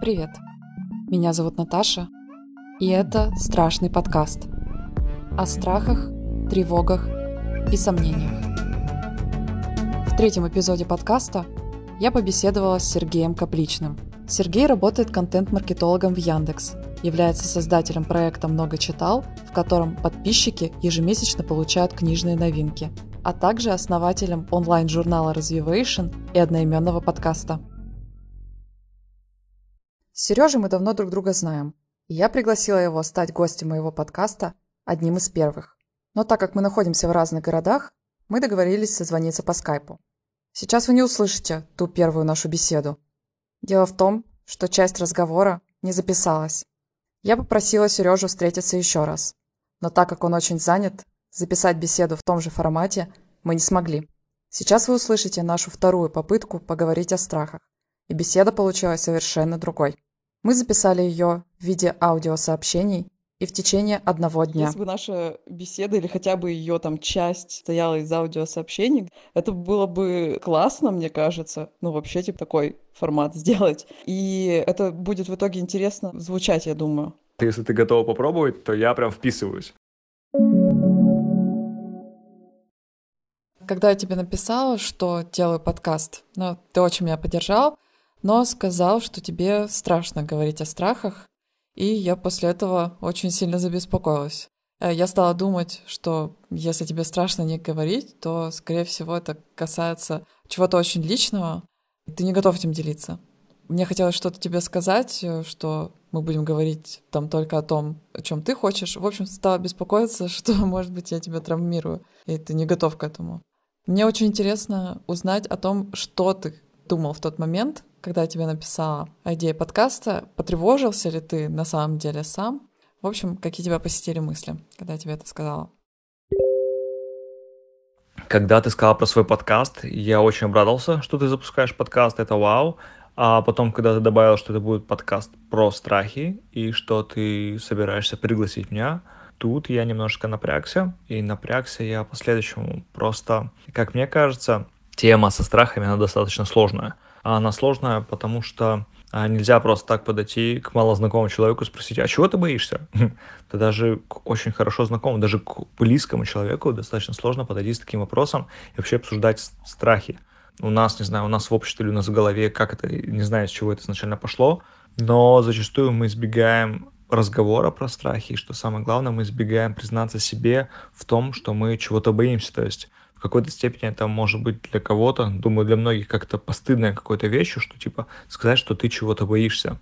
Привет, меня зовут Наташа, и это страшный подкаст о страхах, тревогах и сомнениях. В третьем эпизоде подкаста я побеседовала с Сергеем Капличным. Сергей работает контент-маркетологом в Яндекс, является создателем проекта «Много читал», в котором подписчики ежемесячно получают книжные новинки, а также основателем онлайн-журнала Развивation и одноименного подкаста – с Сережей мы давно друг друга знаем, и я пригласила его стать гостем моего подкаста одним из первых. Но так как мы находимся в разных городах, мы договорились созвониться по скайпу. Сейчас вы не услышите ту первую нашу беседу. Дело в том, что часть разговора не записалась. Я попросила Сережу встретиться еще раз, но так как он очень занят, записать беседу в том же формате мы не смогли. Сейчас вы услышите нашу вторую попытку поговорить о страхах, и беседа получилась совершенно другой. Мы записали ее в виде аудиосообщений и в течение одного дня. Если бы наша беседа или хотя бы ее там часть стояла из аудиосообщений, это было бы классно, мне кажется. Ну, вообще, типа, такой формат сделать. И это будет в итоге интересно звучать, я думаю. Если ты готова попробовать, то я прям вписываюсь. Когда я тебе написала, что делаю подкаст, ну, ты очень меня поддержал, но сказал, что тебе страшно говорить о страхах, и я после этого очень сильно забеспокоилась. Э, я стала думать, что если тебе страшно не говорить, то, скорее всего, это касается чего-то очень личного, и ты не готов этим делиться. Мне хотелось что-то тебе сказать, э, что мы будем говорить там только о том, о чем ты хочешь. В общем, стала беспокоиться, что, может быть, я тебя травмирую, и ты не готов к этому. Мне очень интересно узнать о том, что ты думал в тот момент, когда я тебе написала идею подкаста, потревожился ли ты на самом деле сам? В общем, какие тебя посетили мысли, когда я тебе это сказала? Когда ты сказала про свой подкаст, я очень обрадовался, что ты запускаешь подкаст, это вау. А потом, когда ты добавил, что это будет подкаст про страхи и что ты собираешься пригласить меня, тут я немножко напрягся. И напрягся я по-следующему. Просто, как мне кажется, тема со страхами, она достаточно сложная. А она сложная, потому что а, нельзя просто так подойти к малознакомому человеку и спросить, а чего ты боишься? Ты даже к очень хорошо знакомому, даже к близкому человеку достаточно сложно подойти с таким вопросом и вообще обсуждать страхи. У нас, не знаю, у нас в обществе или у нас в голове, как это, не знаю, с чего это изначально пошло, но зачастую мы избегаем разговора про страхи, и что самое главное, мы избегаем признаться себе в том, что мы чего-то боимся. То есть в какой-то степени это может быть для кого-то, думаю, для многих как-то постыдная какой-то вещью, что типа сказать, что ты чего-то боишься.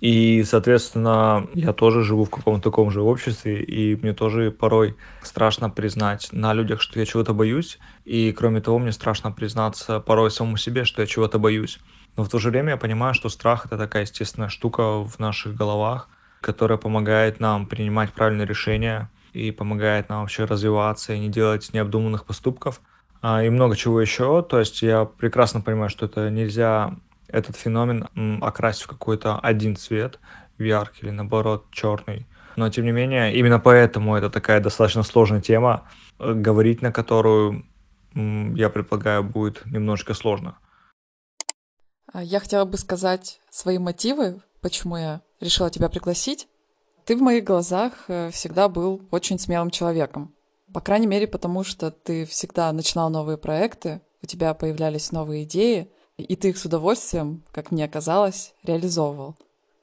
И, соответственно, я тоже живу в каком-то таком же обществе, и мне тоже порой страшно признать на людях, что я чего-то боюсь, и, кроме того, мне страшно признаться порой самому себе, что я чего-то боюсь. Но в то же время я понимаю, что страх — это такая естественная штука в наших головах, которая помогает нам принимать правильные решения, и помогает нам вообще развиваться и не делать необдуманных поступков. А, и много чего еще. То есть я прекрасно понимаю, что это нельзя этот феномен окрасить в какой-то один цвет, яркий или наоборот черный. Но тем не менее, именно поэтому это такая достаточно сложная тема, э, говорить на которую, я предполагаю, будет немножко сложно. А, я хотела бы сказать свои мотивы, почему я решила тебя пригласить. Ты в моих глазах э, всегда был очень смелым человеком. По крайней мере, потому что ты всегда начинал новые проекты, у тебя появлялись новые идеи, и ты их с удовольствием, как мне казалось, реализовывал.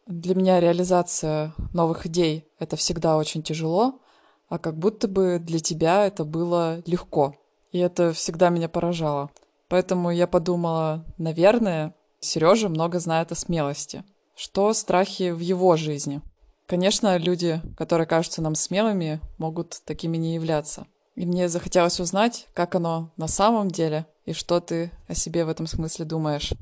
Для меня реализация новых идей — это всегда очень тяжело, а как будто бы для тебя это было легко. И это всегда меня поражало. Поэтому я подумала, наверное, Сережа много знает о смелости. Что страхи в его жизни — Конечно, люди, которые кажутся нам смелыми, могут такими не являться. И мне захотелось узнать, как оно на самом деле, и что ты о себе в этом смысле думаешь.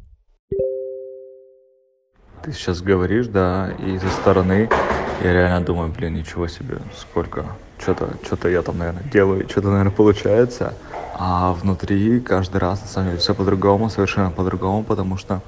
Ты сейчас говоришь, да, и со стороны я реально думаю, блин, ничего себе, сколько, что-то что я там, наверное, делаю, что-то, наверное, получается. А внутри каждый раз, на самом деле, все по-другому, совершенно по-другому, потому что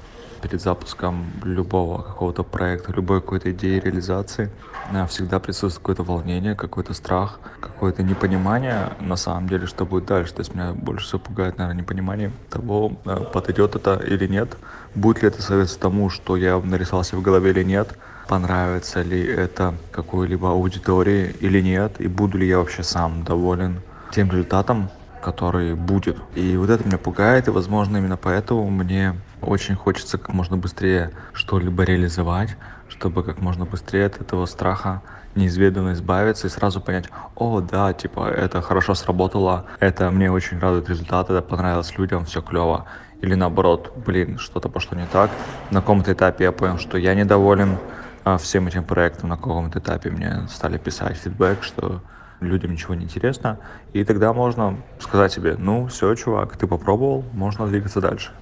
перед запуском любого какого-то проекта, любой какой-то идеи реализации э, всегда присутствует какое-то волнение, какой-то страх, какое-то непонимание на самом деле, что будет дальше. То есть меня больше всего пугает, наверное, непонимание того, э, подойдет это или нет, будет ли это соответствовать тому, что я нарисовался в голове или нет, понравится ли это какой-либо аудитории или нет, и буду ли я вообще сам доволен тем результатом, который будет. И вот это меня пугает, и, возможно, именно поэтому мне очень хочется как можно быстрее что-либо реализовать, чтобы как можно быстрее от этого страха неизведанно избавиться и сразу понять, о, да, типа, это хорошо сработало, это мне очень радует результат, это понравилось людям, все клево. Или наоборот, блин, что-то пошло не так. На каком-то этапе я понял, что я недоволен а, всем этим проектом, на каком-то этапе мне стали писать фидбэк, что людям ничего не интересно. И тогда можно сказать себе, ну, все, чувак, ты попробовал, можно двигаться дальше.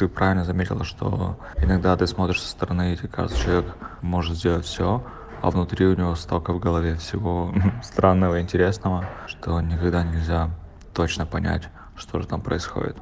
Ты правильно заметила, что иногда ты смотришь со стороны, и тебе кажется, человек может сделать все, а внутри у него столько в голове всего странного интересного, что никогда нельзя точно понять, что же там происходит.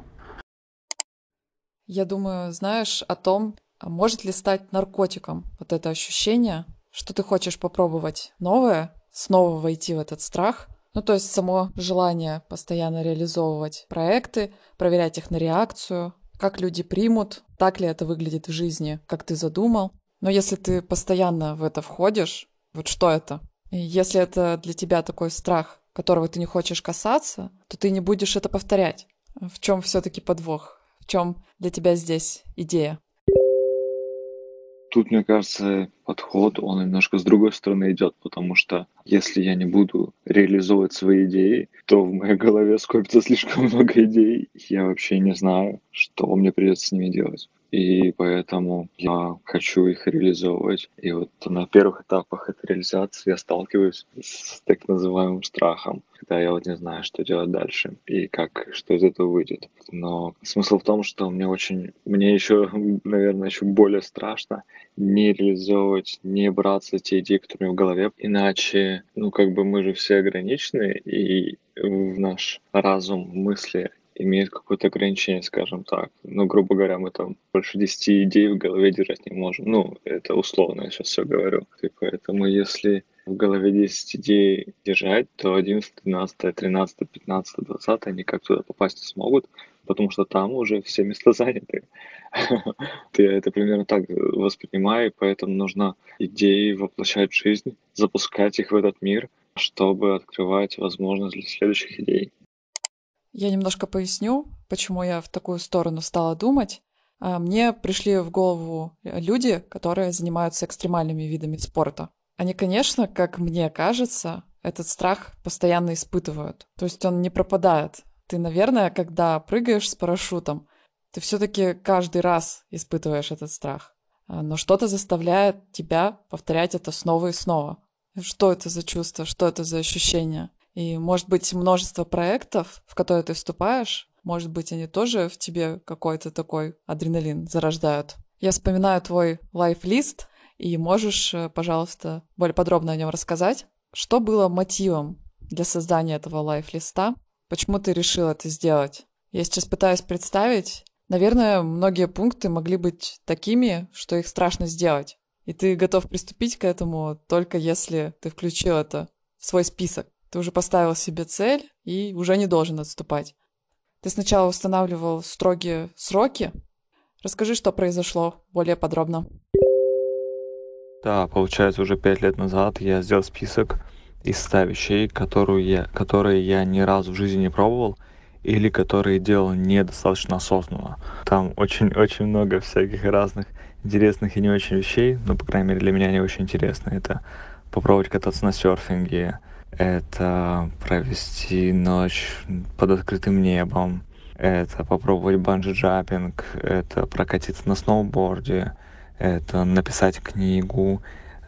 Я думаю, знаешь о том, может ли стать наркотиком вот это ощущение, что ты хочешь попробовать новое, снова войти в этот страх. Ну, то есть само желание постоянно реализовывать проекты, проверять их на реакцию, как люди примут, так ли это выглядит в жизни, как ты задумал. Но если ты постоянно в это входишь, вот что это? И если это для тебя такой страх, которого ты не хочешь касаться, то ты не будешь это повторять. В чем все-таки подвох? В чем для тебя здесь идея? Тут, мне кажется, подход, он немножко с другой стороны идет, потому что если я не буду реализовывать свои идеи, то в моей голове скопится слишком много идей, я вообще не знаю, что мне придется с ними делать и поэтому я хочу их реализовывать. И вот на первых этапах этой реализации я сталкиваюсь с так называемым страхом, когда я вот не знаю, что делать дальше и как, что из этого выйдет. Но смысл в том, что мне очень, мне еще, наверное, еще более страшно не реализовывать, не браться те идеи, которые у меня в голове, иначе, ну, как бы мы же все ограничены, и в наш разум, мысли имеет какое-то ограничение, скажем так. Ну, грубо говоря, мы там больше 10 идей в голове держать не можем. Ну, это условно, я сейчас все говорю. И поэтому если в голове 10 идей держать, то 11, 12, 13, 15, 20 они как туда попасть не смогут, потому что там уже все места заняты. Я это примерно так воспринимаю, поэтому нужно идеи воплощать в жизнь, запускать их в этот мир, чтобы открывать возможность для следующих идей. Я немножко поясню, почему я в такую сторону стала думать. А, мне пришли в голову люди, которые занимаются экстремальными видами спорта. Они, конечно, как мне кажется, этот страх постоянно испытывают. То есть он не пропадает. Ты, наверное, когда прыгаешь с парашютом, ты все-таки каждый раз испытываешь этот страх. А, но что-то заставляет тебя повторять это снова и снова. Что это за чувство, что это за ощущение? И, может быть, множество проектов, в которые ты вступаешь, может быть, они тоже в тебе какой-то такой адреналин зарождают. Я вспоминаю твой лайф-лист, и можешь, э, пожалуйста, более подробно о нем рассказать. Что было мотивом для создания этого лайф-листа? Почему ты решил это сделать? Я сейчас пытаюсь представить. Наверное, многие пункты могли быть такими, что их страшно сделать. И ты готов приступить к этому только если ты включил это в свой список. Ты уже поставил себе цель и уже не должен отступать. Ты сначала устанавливал строгие сроки. Расскажи, что произошло более подробно. Да, получается, уже пять лет назад я сделал список из 100 вещей, которую я, которые я ни разу в жизни не пробовал или которые делал недостаточно осознанно. Там очень-очень много всяких разных интересных и не очень вещей, но, по крайней мере, для меня они очень интересны. Это попробовать кататься на серфинге, это провести ночь под открытым небом, это попробовать банджи-джаппинг, это прокатиться на сноуборде, это написать книгу,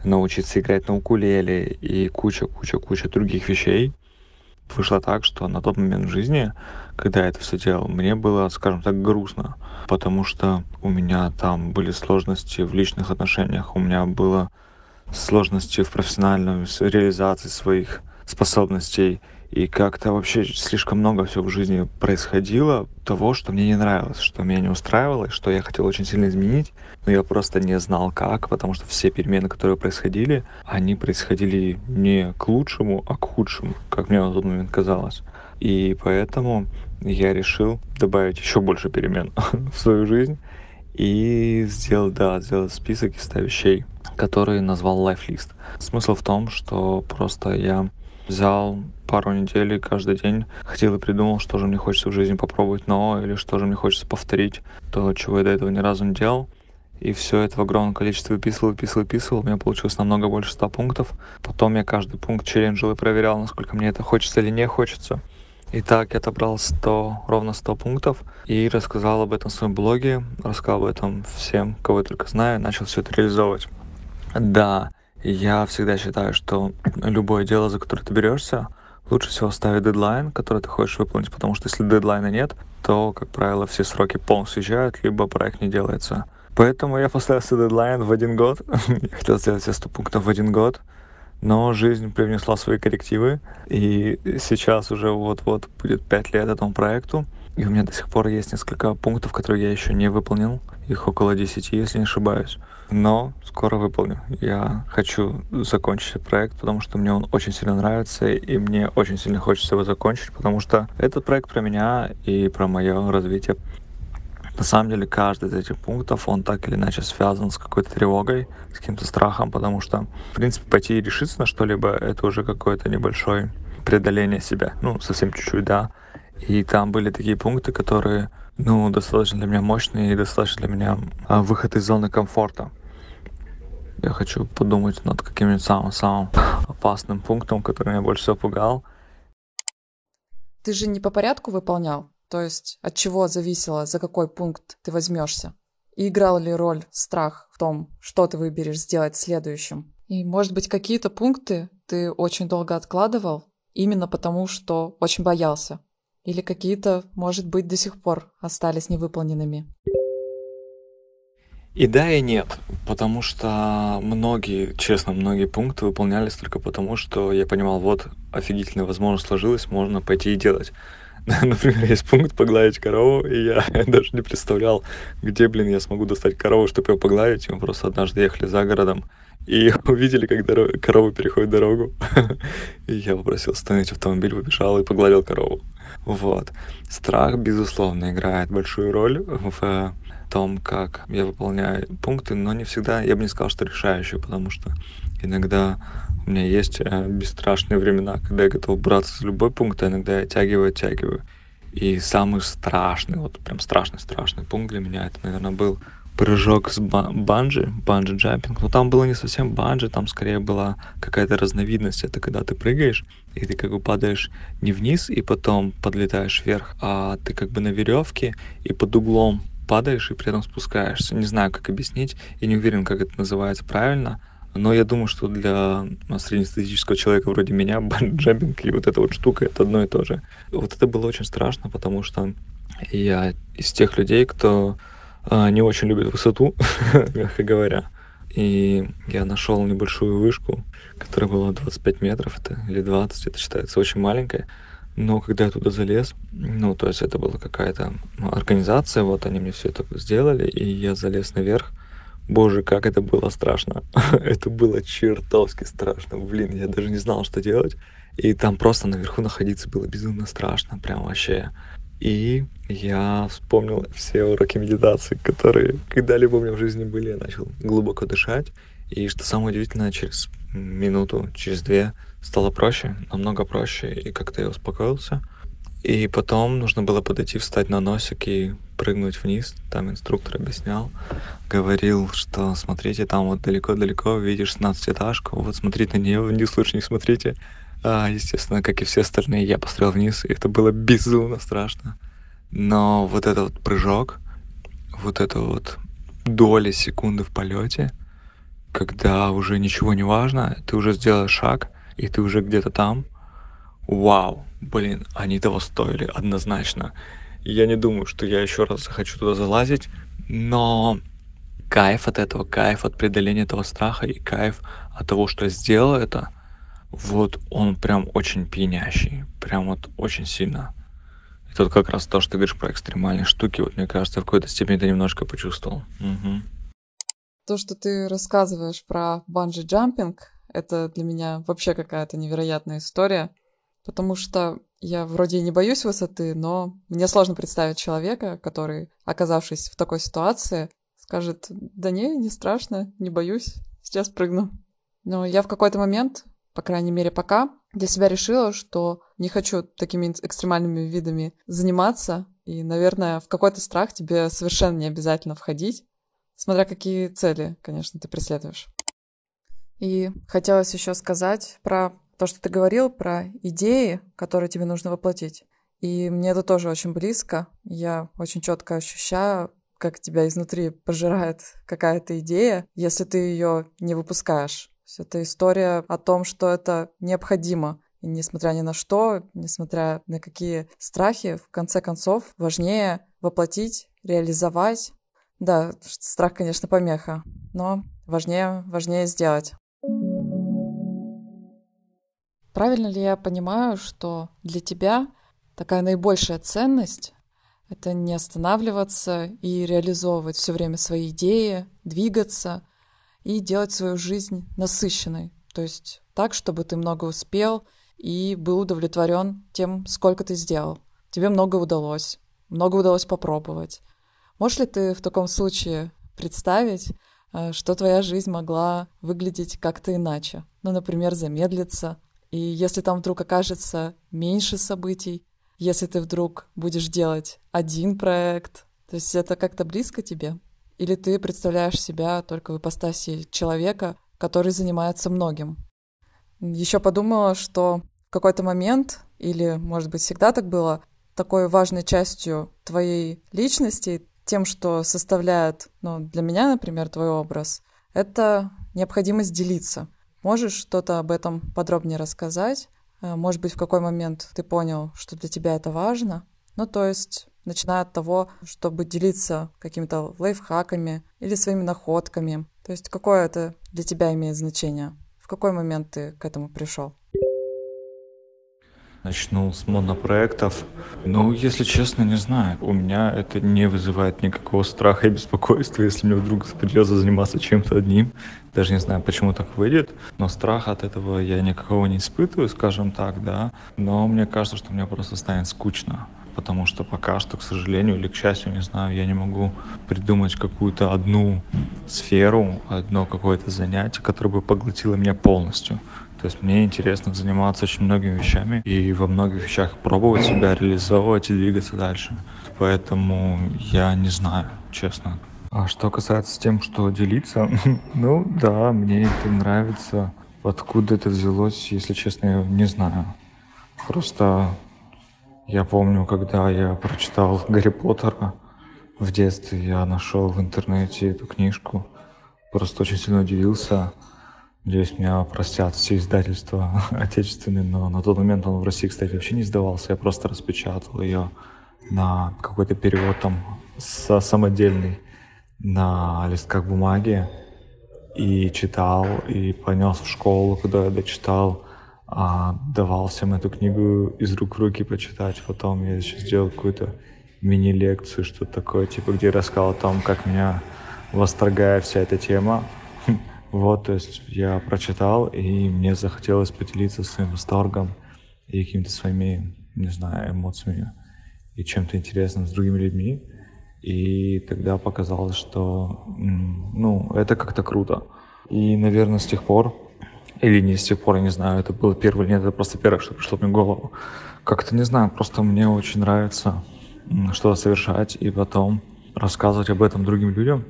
научиться играть на укулеле и куча-куча-куча других вещей. Вышло так, что на тот момент в жизни, когда я это все делал, мне было, скажем так, грустно, потому что у меня там были сложности в личных отношениях, у меня было сложности в профессиональной реализации своих способностей. И как-то вообще слишком много всего в жизни происходило, того, что мне не нравилось, что меня не устраивало, что я хотел очень сильно изменить, но я просто не знал как, потому что все перемены, которые происходили, они происходили не к лучшему, а к худшему, как мне в тот момент казалось. И поэтому я решил добавить еще больше перемен в свою жизнь и сделал, да, сделал список из 100 вещей, которые назвал List. Смысл в том, что просто я взял пару недель и каждый день ходил и придумал, что же мне хочется в жизни попробовать новое, или что же мне хочется повторить, то, чего я до этого ни разу не делал. И все это в огромном количестве выписывал, выписывал, выписывал. У меня получилось намного больше 100 пунктов. Потом я каждый пункт челленджил и проверял, насколько мне это хочется или не хочется. Итак, я отобрал 100, ровно 100 пунктов и рассказал об этом в своем блоге, рассказал об этом всем, кого я только знаю, начал все это реализовывать. Да, я всегда считаю, что любое дело, за которое ты берешься, лучше всего ставить дедлайн, который ты хочешь выполнить, потому что если дедлайна нет, то, как правило, все сроки полностью съезжают, либо проект не делается. Поэтому я поставил себе дедлайн в один год. я хотел сделать все 100 пунктов в один год но жизнь привнесла свои коррективы, и сейчас уже вот-вот будет пять лет этому проекту, и у меня до сих пор есть несколько пунктов, которые я еще не выполнил, их около 10, если не ошибаюсь, но скоро выполню. Я хочу закончить проект, потому что мне он очень сильно нравится, и мне очень сильно хочется его закончить, потому что этот проект про меня и про мое развитие на самом деле каждый из этих пунктов, он так или иначе связан с какой-то тревогой, с каким-то страхом, потому что, в принципе, пойти и решиться на что-либо, это уже какое-то небольшое преодоление себя, ну, совсем чуть-чуть, да. И там были такие пункты, которые, ну, достаточно для меня мощные и достаточно для меня а, выход из зоны комфорта. Я хочу подумать над каким-нибудь самым-самым опасным пунктом, который меня больше всего пугал. Ты же не по порядку выполнял? То есть от чего зависело, за какой пункт ты возьмешься? И играл ли роль страх в том, что ты выберешь сделать следующим? И, может быть, какие-то пункты ты очень долго откладывал именно потому, что очень боялся? Или какие-то, может быть, до сих пор остались невыполненными? И да, и нет, потому что многие, честно, многие пункты выполнялись только потому, что я понимал, вот офигительная возможность сложилась, можно пойти и делать. Например, есть пункт погладить корову, и я даже не представлял, где, блин, я смогу достать корову, чтобы ее погладить. И мы просто однажды ехали за городом и увидели, как дорог... корова переходит дорогу. и я попросил остановить автомобиль, побежал и погладил корову. Вот. Страх, безусловно, играет большую роль в том, как я выполняю пункты, но не всегда, я бы не сказал, что решающую, потому что иногда у меня есть э, бесстрашные времена, когда я готов браться за любой пункт, а иногда я оттягиваю, оттягиваю. И самый страшный, вот прям страшный-страшный пункт для меня, это, наверное, был прыжок с банджи, банджи джампинг. Но там было не совсем банджи, там скорее была какая-то разновидность. Это когда ты прыгаешь, и ты как бы падаешь не вниз и потом подлетаешь вверх, а ты как бы на веревке и под углом падаешь и при этом спускаешься. Не знаю, как объяснить, я не уверен, как это называется правильно, но я думаю, что для ну, среднестатистического человека вроде меня банджампинг и вот эта вот штука это одно и то же. Вот это было очень страшно, потому что я из тех людей, кто а, не очень любит высоту, мягко говоря. И я нашел небольшую вышку, которая была 25 метров, это, или 20, это считается очень маленькая. Но когда я туда залез, ну, то есть это была какая-то организация, вот они мне все это сделали, и я залез наверх, Боже, как это было страшно. это было чертовски страшно. Блин, я даже не знал, что делать. И там просто наверху находиться было безумно страшно, прям вообще. И я вспомнил все уроки медитации, которые когда-либо у меня в жизни были. Я начал глубоко дышать. И что самое удивительное, через минуту, через две стало проще, намного проще. И как-то я успокоился. И потом нужно было подойти, встать на носик и прыгнуть вниз. Там инструктор объяснял, говорил, что смотрите, там вот далеко-далеко видишь 16-этажку, вот смотрите на нее, вниз лучше не смотрите. А, естественно, как и все остальные, я посмотрел вниз, и это было безумно страшно. Но вот этот вот прыжок, вот это вот доли секунды в полете, когда уже ничего не важно, ты уже сделал шаг, и ты уже где-то там, вау, блин, они того стоили однозначно. Я не думаю, что я еще раз захочу туда залазить, но кайф от этого, кайф от преодоления этого страха и кайф от того, что я сделал это, вот он прям очень пьянящий, прям вот очень сильно. И тут как раз то, что ты говоришь про экстремальные штуки, вот мне кажется, в какой-то степени ты немножко почувствовал. Угу. То, что ты рассказываешь про банджи-джампинг, это для меня вообще какая-то невероятная история, потому что я вроде и не боюсь высоты, но мне сложно представить человека, который, оказавшись в такой ситуации, скажет, да не, не страшно, не боюсь, сейчас прыгну. Но я в какой-то момент, по крайней мере пока, для себя решила, что не хочу такими экстремальными видами заниматься, и, наверное, в какой-то страх тебе совершенно не обязательно входить, смотря какие цели, конечно, ты преследуешь. И хотелось еще сказать про то, что ты говорил, про идеи, которые тебе нужно воплотить. И мне это тоже очень близко. Я очень четко ощущаю, как тебя изнутри пожирает какая-то идея, если ты ее не выпускаешь. Это история о том, что это необходимо. И несмотря ни на что, несмотря на какие страхи, в конце концов, важнее воплотить, реализовать. Да, страх, конечно, помеха, но важнее, важнее сделать. Правильно ли я понимаю, что для тебя такая наибольшая ценность — это не останавливаться и реализовывать все время свои идеи, двигаться и делать свою жизнь насыщенной, то есть так, чтобы ты много успел и был удовлетворен тем, сколько ты сделал. Тебе много удалось, много удалось попробовать. Можешь ли ты в таком случае представить, э, что твоя жизнь могла выглядеть как-то иначе? Ну, например, замедлиться, и если там вдруг окажется меньше событий, если ты вдруг будешь делать один проект, то есть это как-то близко тебе? Или ты представляешь себя только в ипостаси человека, который занимается многим? Еще подумала, что в какой-то момент, или, может быть, всегда так было, такой важной частью твоей личности, тем, что составляет, ну, для меня, например, твой образ, это необходимость делиться — Можешь что-то об этом подробнее рассказать? Э, может быть, в какой момент ты понял, что для тебя это важно? Ну, то есть, начиная от того, чтобы делиться какими-то лайфхаками или своими находками. То есть, какое это для тебя имеет значение? В какой момент ты к этому пришел? Начну с монопроектов. Ну, если честно, не знаю. У меня это не вызывает никакого страха и беспокойства, если мне вдруг придется заниматься чем-то одним. Даже не знаю, почему так выйдет. Но страха от этого я никакого не испытываю, скажем так, да. Но мне кажется, что мне просто станет скучно потому что пока что, к сожалению или к счастью, не знаю, я не могу придумать какую-то одну сферу, одно какое-то занятие, которое бы поглотило меня полностью. То есть мне интересно заниматься очень многими вещами и во многих вещах пробовать себя реализовывать и двигаться дальше. Поэтому я не знаю, честно. А что касается тем, что делиться, ну да, мне это нравится. Откуда это взялось, если честно, я не знаю. Просто я помню, когда я прочитал Гарри Поттера в детстве, я нашел в интернете эту книжку. Просто очень сильно удивился Надеюсь, меня простят все издательства отечественные, но на тот момент он в России, кстати, вообще не издавался. Я просто распечатал ее на какой-то перевод там самодельный на листках бумаги и читал, и понес в школу, когда я дочитал, а, давал всем эту книгу из рук в руки почитать. Потом я еще сделал какую-то мини-лекцию, что такое, типа, где я рассказал о том, как меня восторгает вся эта тема. Вот, то есть я прочитал, и мне захотелось поделиться своим восторгом и какими-то своими, не знаю, эмоциями и чем-то интересным с другими людьми. И тогда показалось, что, ну, это как-то круто. И, наверное, с тех пор, или не с тех пор, я не знаю, это было первое или нет, это просто первое, что пришло мне в голову. Как-то, не знаю, просто мне очень нравится что-то совершать и потом рассказывать об этом другим людям.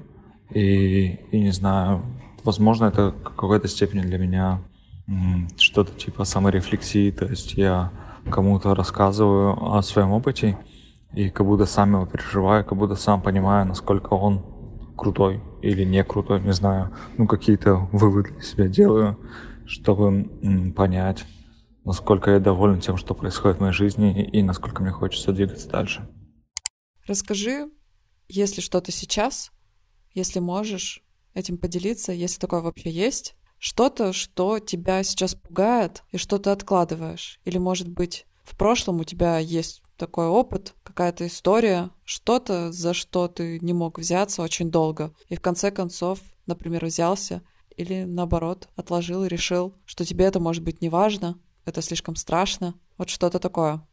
И, и не знаю, возможно, это в какой-то степени для меня что-то типа саморефлексии, то есть я кому-то рассказываю о своем опыте и как будто сам его переживаю, как будто сам понимаю, насколько он крутой или не крутой, не знаю. Ну, какие-то выводы для себя делаю, чтобы понять, насколько я доволен тем, что происходит в моей жизни и насколько мне хочется двигаться дальше. Расскажи, если что-то сейчас, если можешь, этим поделиться, если такое вообще есть. что-то, что тебя сейчас пугает и что ты откладываешь. Или, может быть, в прошлом у тебя есть такой опыт, какая-то история, что-то, за что ты не мог взяться очень долго. И в конце концов, например, взялся или наоборот отложил и решил, что тебе это может быть не важно, это слишком страшно. Вот что-то такое.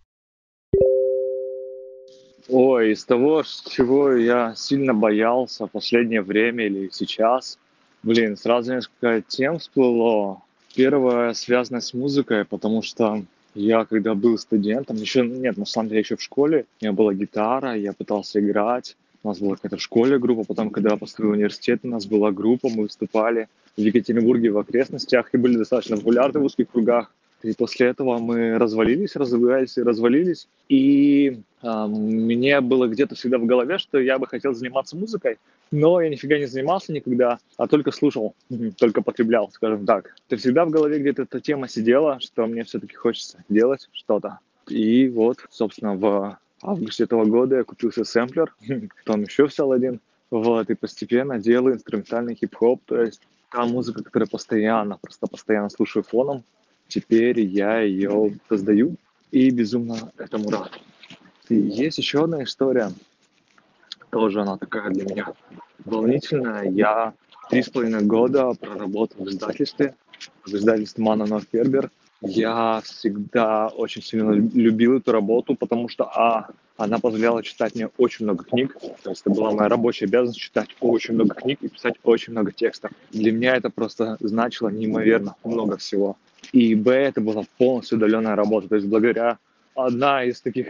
Ой, из того, чего я сильно боялся в последнее время или сейчас, блин, сразу несколько тем всплыло. Первое связано с музыкой, потому что я когда был студентом, еще нет, на самом деле еще в школе, у меня была гитара, я пытался играть, у нас была какая-то в школе группа, потом, когда я поступил в университет, у нас была группа, мы выступали в Екатеринбурге в окрестностях и были достаточно популярны в узких кругах. И после этого мы развалились, развивались и развалились. И э, мне было где-то всегда в голове, что я бы хотел заниматься музыкой, но я нифига не занимался никогда, а только слушал, только потреблял, скажем так. Это всегда в голове где-то эта тема сидела, что мне все-таки хочется делать что-то. И вот, собственно, в августе этого года я купился сэмплер, потом еще взял один. Вот, и постепенно делаю инструментальный хип-хоп, то есть та музыка, которую постоянно, просто постоянно слушаю фоном, теперь я ее создаю и безумно этому рад. И есть еще одна история, тоже она такая для меня волнительная. Я три с половиной года проработал в издательстве, в издательстве Мананов Фербер. Я всегда очень сильно любил эту работу, потому что, а, она позволяла читать мне очень много книг. То есть это была моя рабочая обязанность читать очень много книг и писать очень много текстов. Для меня это просто значило неимоверно много всего. И Б, это была полностью удаленная работа. То есть благодаря одна из таких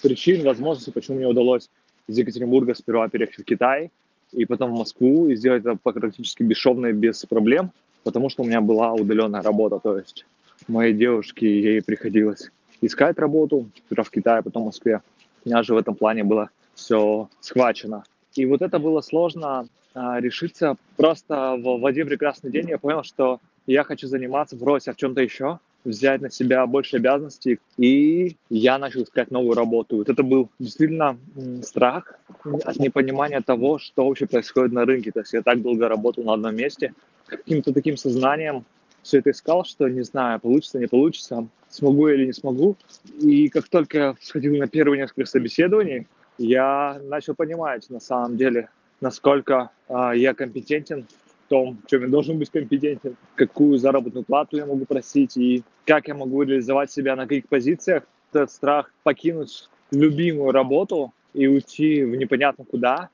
причин, возможностей, почему мне удалось из Екатеринбурга сперва переехать в Китай, и потом в Москву, и сделать это практически бесшовно и без проблем, потому что у меня была удаленная работа. То есть моей девушке, ей приходилось искать работу, сперва в Китае, потом в Москве. Меня же в этом плане было все схвачено. И вот это было сложно а, решиться. Просто в, в один прекрасный день я понял, что я хочу заниматься, бросить в чем-то еще, взять на себя больше обязанностей, и я начал искать новую работу. Вот это был действительно страх от непонимания того, что вообще происходит на рынке. То есть я так долго работал на одном месте, каким-то таким сознанием все это искал, что не знаю, получится, не получится, смогу или не смогу. И как только я сходил на первые несколько собеседований, я начал понимать на самом деле, насколько э, я компетентен в том, в чем я должен быть компетентен, какую заработную плату я могу просить и как я могу реализовать себя на каких позициях. Этот страх покинуть любимую работу и уйти в непонятно куда,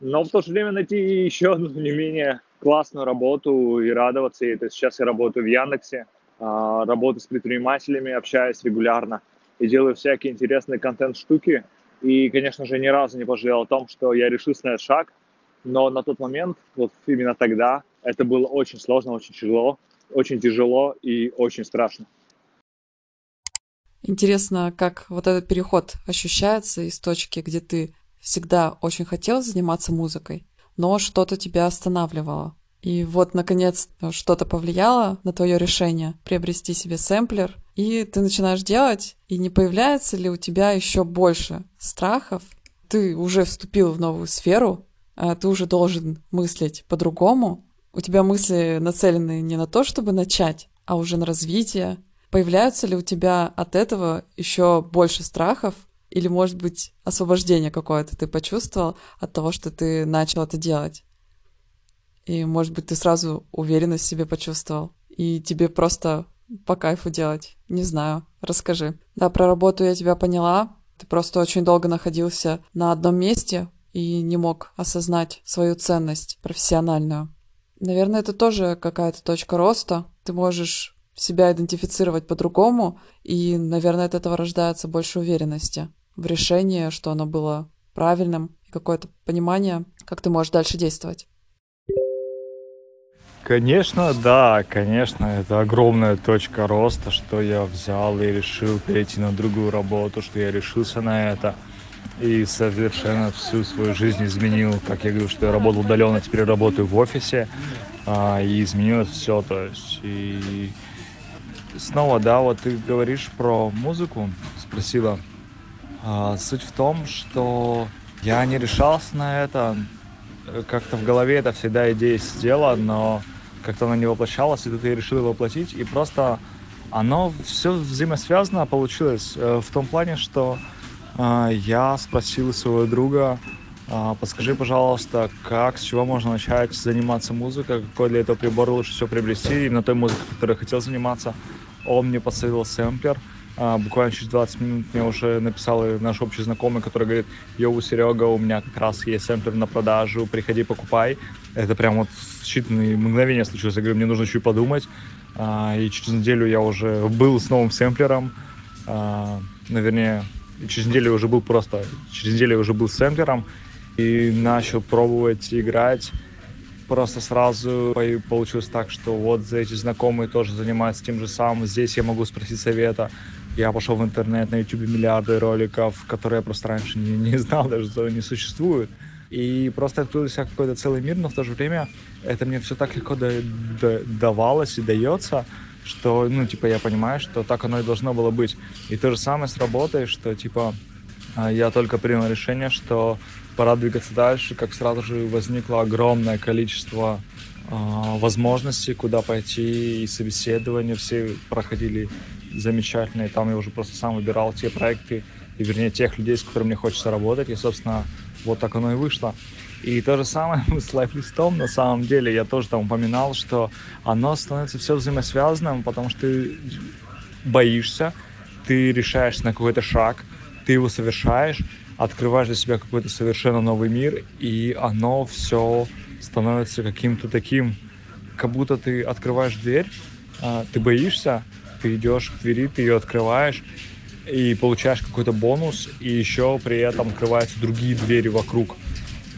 но в то же время найти еще одну не менее классную работу и радоваться ей. То есть сейчас я работаю в Яндексе, а, работаю с предпринимателями, общаюсь регулярно и делаю всякие интересные контент-штуки. И, конечно же, ни разу не пожалел о том, что я решился на этот шаг, но на тот момент, вот именно тогда, это было очень сложно, очень тяжело, очень тяжело и очень страшно. Интересно, как вот этот переход ощущается из точки, где ты всегда очень хотел заниматься музыкой, но что-то тебя останавливало. И вот, наконец, что-то повлияло на твое решение приобрести себе сэмплер, и ты начинаешь делать, и не появляется ли у тебя еще больше страхов? Ты уже вступил в новую сферу, а ты уже должен мыслить по-другому. У тебя мысли нацелены не на то, чтобы начать, а уже на развитие. Появляются ли у тебя от этого еще больше страхов, или, может быть, освобождение какое-то ты почувствовал от того, что ты начал это делать? И, может быть, ты сразу уверенность в себе почувствовал. И тебе просто по кайфу делать. Не знаю. Расскажи. Да, про работу я тебя поняла. Ты просто очень долго находился на одном месте и не мог осознать свою ценность профессиональную. Наверное, это тоже какая-то точка роста. Ты можешь себя идентифицировать по-другому, и, наверное, от этого рождается больше уверенности в решении, что оно было правильным, и какое-то понимание, как ты можешь дальше действовать. Конечно, да, конечно, это огромная точка роста, что я взял и решил перейти на другую работу, что я решился на это и совершенно всю свою жизнь изменил. Как я говорю, что я работал удаленно, теперь работаю в офисе, а, и изменилось все, то есть и снова, да, вот ты говоришь про музыку, спросила, а, суть в том, что я не решался на это. Как-то в голове это всегда идея сидела, но как-то оно не воплощалось, и тут я решил его воплотить, и просто оно все взаимосвязано получилось э, в том плане, что э, я спросил своего друга, э, подскажи, пожалуйста, как, с чего можно начать заниматься музыкой, какой для этого прибор лучше всего приобрести, именно той музыкой, которой я хотел заниматься. Он мне посоветовал сэмплер, а, буквально через 20 минут мне уже написал наш общий знакомый, который говорит, йоу, Серега, у меня как раз есть сэмплер на продажу, приходи, покупай. Это прям вот считанные мгновения случилось. Я говорю, мне нужно чуть подумать. А, и через неделю я уже был с новым сэмплером. А, наверное, через неделю уже был просто, через неделю уже был с сэмплером и начал пробовать играть. Просто сразу получилось так, что вот эти знакомые тоже занимаются тем же самым. Здесь я могу спросить совета. Я пошел в интернет, на YouTube миллиарды роликов, которые я просто раньше не, не знал даже, что они существуют. И просто открылся какой-то целый мир, но в то же время это мне все так легко да, да, давалось и дается, что, ну, типа, я понимаю, что так оно и должно было быть. И то же самое с работой, что, типа, а, я только принял решение, что пора двигаться дальше, как сразу же возникло огромное количество э, возможностей, куда пойти, и собеседования все проходили замечательно, и там я уже просто сам выбирал те проекты, и вернее тех людей, с которыми мне хочется работать, и, собственно, вот так оно и вышло. И то же самое с лайфлистом, на самом деле, я тоже там упоминал, что оно становится все взаимосвязанным, потому что ты боишься, ты решаешься на какой-то шаг, ты его совершаешь, открываешь для себя какой-то совершенно новый мир, и оно все становится каким-то таким, как будто ты открываешь дверь, а, ты боишься, ты идешь к двери, ты ее открываешь, и получаешь какой-то бонус, и еще при этом открываются другие двери вокруг.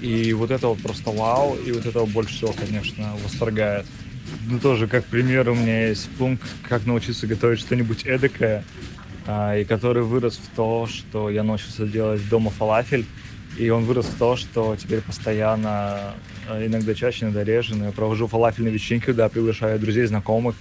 И вот это вот просто вау, и вот этого больше всего, конечно, восторгает. Ну, тоже, как пример, у меня есть пункт, как научиться готовить что-нибудь эдакое, а, и который вырос в то, что я научился делать дома фалафель, и он вырос в то, что теперь постоянно, а, иногда чаще, иногда реже, но я провожу фалафельные вечеринки, куда приглашаю друзей, знакомых,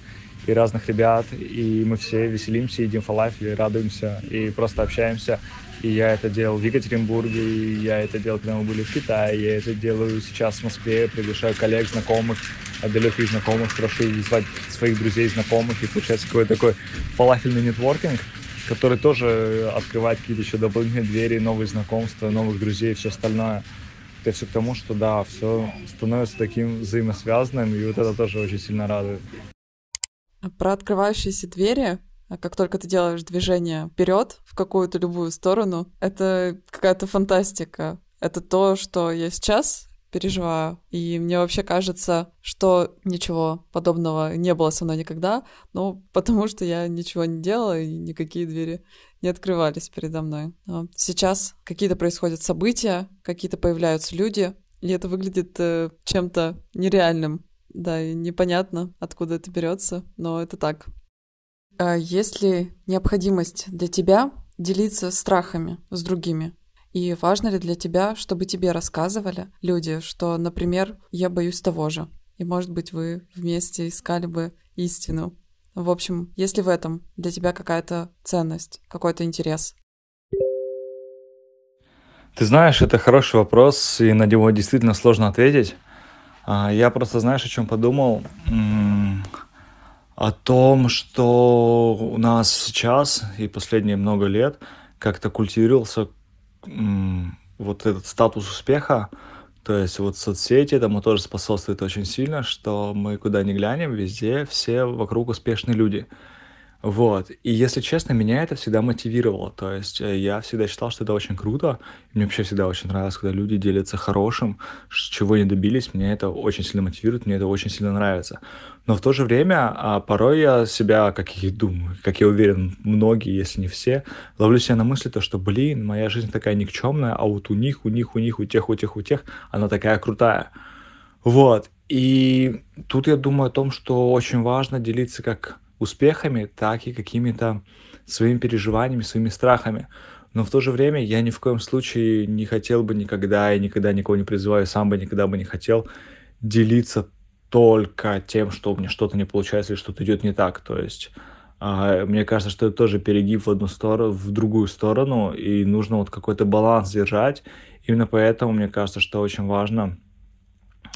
и разных ребят, и мы все веселимся, едим фалафель, радуемся и просто общаемся. И я это делал в Екатеринбурге, и я это делал, когда мы были в Китае, я это делаю сейчас в Москве, приглашаю коллег, знакомых, далеких знакомых, прошу звать своих друзей, знакомых, и получается какой-то такой фалафельный нетворкинг, который тоже открывает какие-то еще дополнительные двери, новые знакомства, новых друзей и все остальное. Это все к тому, что да, все становится таким взаимосвязанным, и вот это тоже очень сильно радует. Про открывающиеся двери, а как только ты делаешь движение вперед в какую-то любую сторону, это какая-то фантастика. Это то, что я сейчас переживаю. И мне вообще кажется, что ничего подобного не было со мной никогда, ну, потому что я ничего не делала, и никакие двери не открывались передо мной. Но сейчас какие-то происходят события, какие-то появляются люди, и это выглядит э, чем-то нереальным. Да, и непонятно, откуда это берется, но это так. А есть ли необходимость для тебя делиться страхами с другими? И важно ли для тебя, чтобы тебе рассказывали люди, что, например, я боюсь того же, и, может быть, вы вместе искали бы истину. В общем, есть ли в этом для тебя какая-то ценность, какой-то интерес? Ты знаешь, это хороший вопрос, и на него действительно сложно ответить. А, я просто, знаешь, о чем подумал? О том, что у нас сейчас и последние много лет как-то культивировался вот этот статус успеха, то есть вот соцсети этому тоже способствует очень сильно, что мы куда ни глянем, везде все вокруг успешные люди. Вот. И если честно, меня это всегда мотивировало. То есть э, я всегда считал, что это очень круто. Мне вообще всегда очень нравилось, когда люди делятся хорошим, чего они добились. Мне это очень сильно мотивирует, мне это очень сильно нравится. Но в то же время а, порой я себя, как я думаю, как я уверен, многие, если не все, ловлю себя на мысли, то, что, блин, моя жизнь такая никчемная, а вот у них, у них, у них, у тех, у тех, у тех, она такая крутая. Вот. И тут я думаю о том, что очень важно делиться как успехами, так и какими-то своими переживаниями, своими страхами. Но в то же время я ни в коем случае не хотел бы никогда и никогда никого не призываю, сам бы никогда бы не хотел делиться только тем, что у меня что-то не получается или что-то идет не так. То есть э, мне кажется, что это тоже перегиб в одну сторону, в другую сторону, и нужно вот какой-то баланс держать. Именно поэтому мне кажется, что очень важно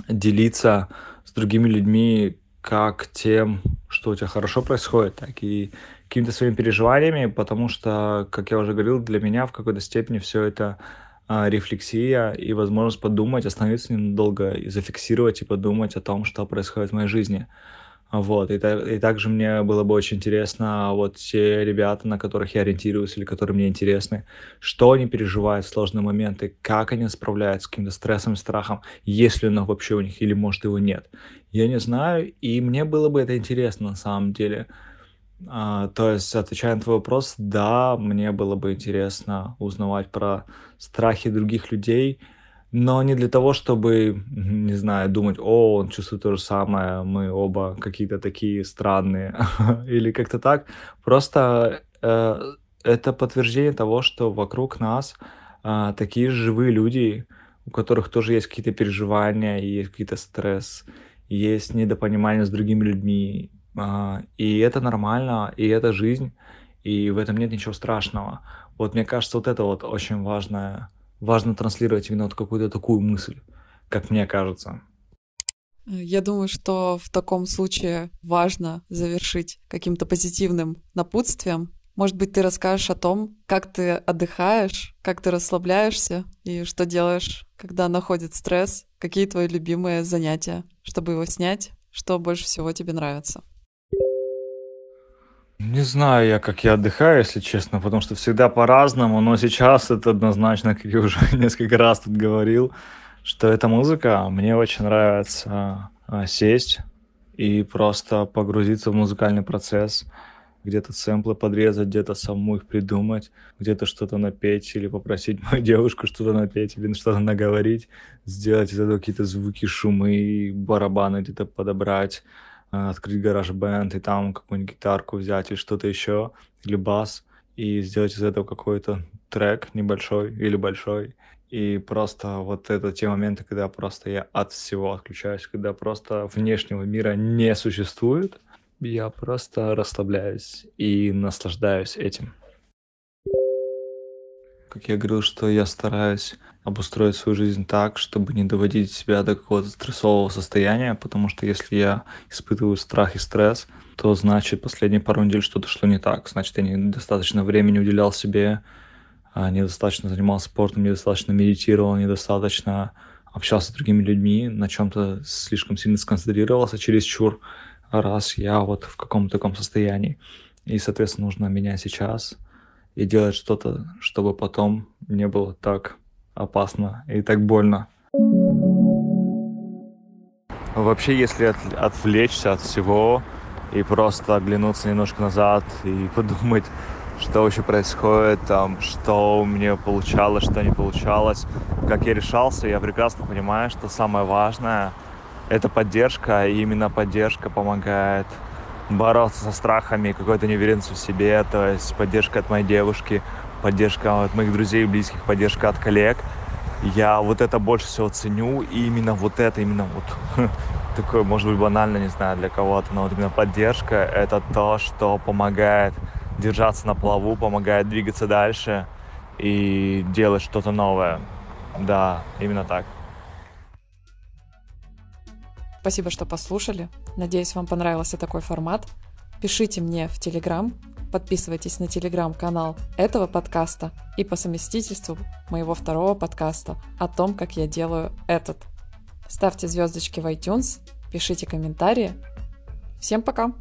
делиться с другими людьми как тем, что у тебя хорошо происходит, так и какими-то своими переживаниями, потому что, как я уже говорил, для меня в какой-то степени все это а, рефлексия и возможность подумать, остановиться ненадолго и зафиксировать и подумать о том, что происходит в моей жизни. Вот, и, и также мне было бы очень интересно, вот те ребята, на которых я ориентируюсь или которые мне интересны, что они переживают в сложные моменты, как они справляются с каким-то стрессом страхом, есть ли оно вообще у них или может его нет. Я не знаю, и мне было бы это интересно на самом деле. А, то есть, отвечая на твой вопрос, да, мне было бы интересно узнавать про страхи других людей, но не для того, чтобы, не знаю, думать, о, он чувствует то же самое, мы оба какие-то такие странные, или как-то так. Просто э, это подтверждение того, что вокруг нас э, такие живые люди, у которых тоже есть какие-то переживания, есть какие-то стресс, есть недопонимание с другими людьми, э, и это нормально, и это жизнь, и в этом нет ничего страшного. Вот мне кажется, вот это вот очень важное важно транслировать именно вот какую-то такую мысль, как мне кажется. Я думаю, что в таком случае важно завершить каким-то позитивным напутствием. Может быть, ты расскажешь о том, как ты отдыхаешь, как ты расслабляешься и что делаешь, когда находит стресс, какие твои любимые занятия, чтобы его снять, что больше всего тебе нравится. Не знаю я, как я отдыхаю, если честно, потому что всегда по-разному, но сейчас это однозначно, как я уже несколько раз тут говорил, что эта музыка, мне очень нравится а, сесть и просто погрузиться в музыкальный процесс, где-то сэмплы подрезать, где-то саму их придумать, где-то что-то напеть или попросить мою девушку что-то напеть или что-то наговорить, сделать из этого какие-то звуки, шумы, барабаны где-то подобрать, открыть гараж бенд и там какую-нибудь гитарку взять или что-то еще, или бас, и сделать из этого какой-то трек небольшой или большой. И просто вот это те моменты, когда просто я от всего отключаюсь, когда просто внешнего мира не существует, я просто расслабляюсь и наслаждаюсь этим. Как я говорил, что я стараюсь обустроить свою жизнь так, чтобы не доводить себя до какого-то стрессового состояния, потому что если я испытываю страх и стресс, то значит последние пару недель что-то шло не так. Значит, я недостаточно времени уделял себе, а, недостаточно занимался спортом, недостаточно медитировал, недостаточно общался с другими людьми, на чем-то слишком сильно сконцентрировался чересчур, раз я вот в каком-то таком состоянии. И, соответственно, нужно меня сейчас и делать что-то, чтобы потом не было так опасно и так больно. Вообще, если от, отвлечься от всего и просто оглянуться немножко назад и подумать, что вообще происходит, там, что у меня получалось, что не получалось, как я решался, я прекрасно понимаю, что самое важное — это поддержка, и именно поддержка помогает бороться со страхами, какой-то неуверенностью в себе, то есть поддержка от моей девушки — поддержка от моих друзей и близких, поддержка от коллег. Я вот это больше всего ценю, и именно вот это, именно вот такое, может быть, банально, не знаю, для кого-то, но вот именно поддержка — это то, что помогает держаться на плаву, помогает двигаться дальше и делать что-то новое. Да, именно так. Спасибо, что послушали. Надеюсь, вам понравился такой формат. Пишите мне в Телеграм, Подписывайтесь на телеграм-канал этого подкаста и по совместительству моего второго подкаста о том, как я делаю этот. Ставьте звездочки в iTunes, пишите комментарии. Всем пока!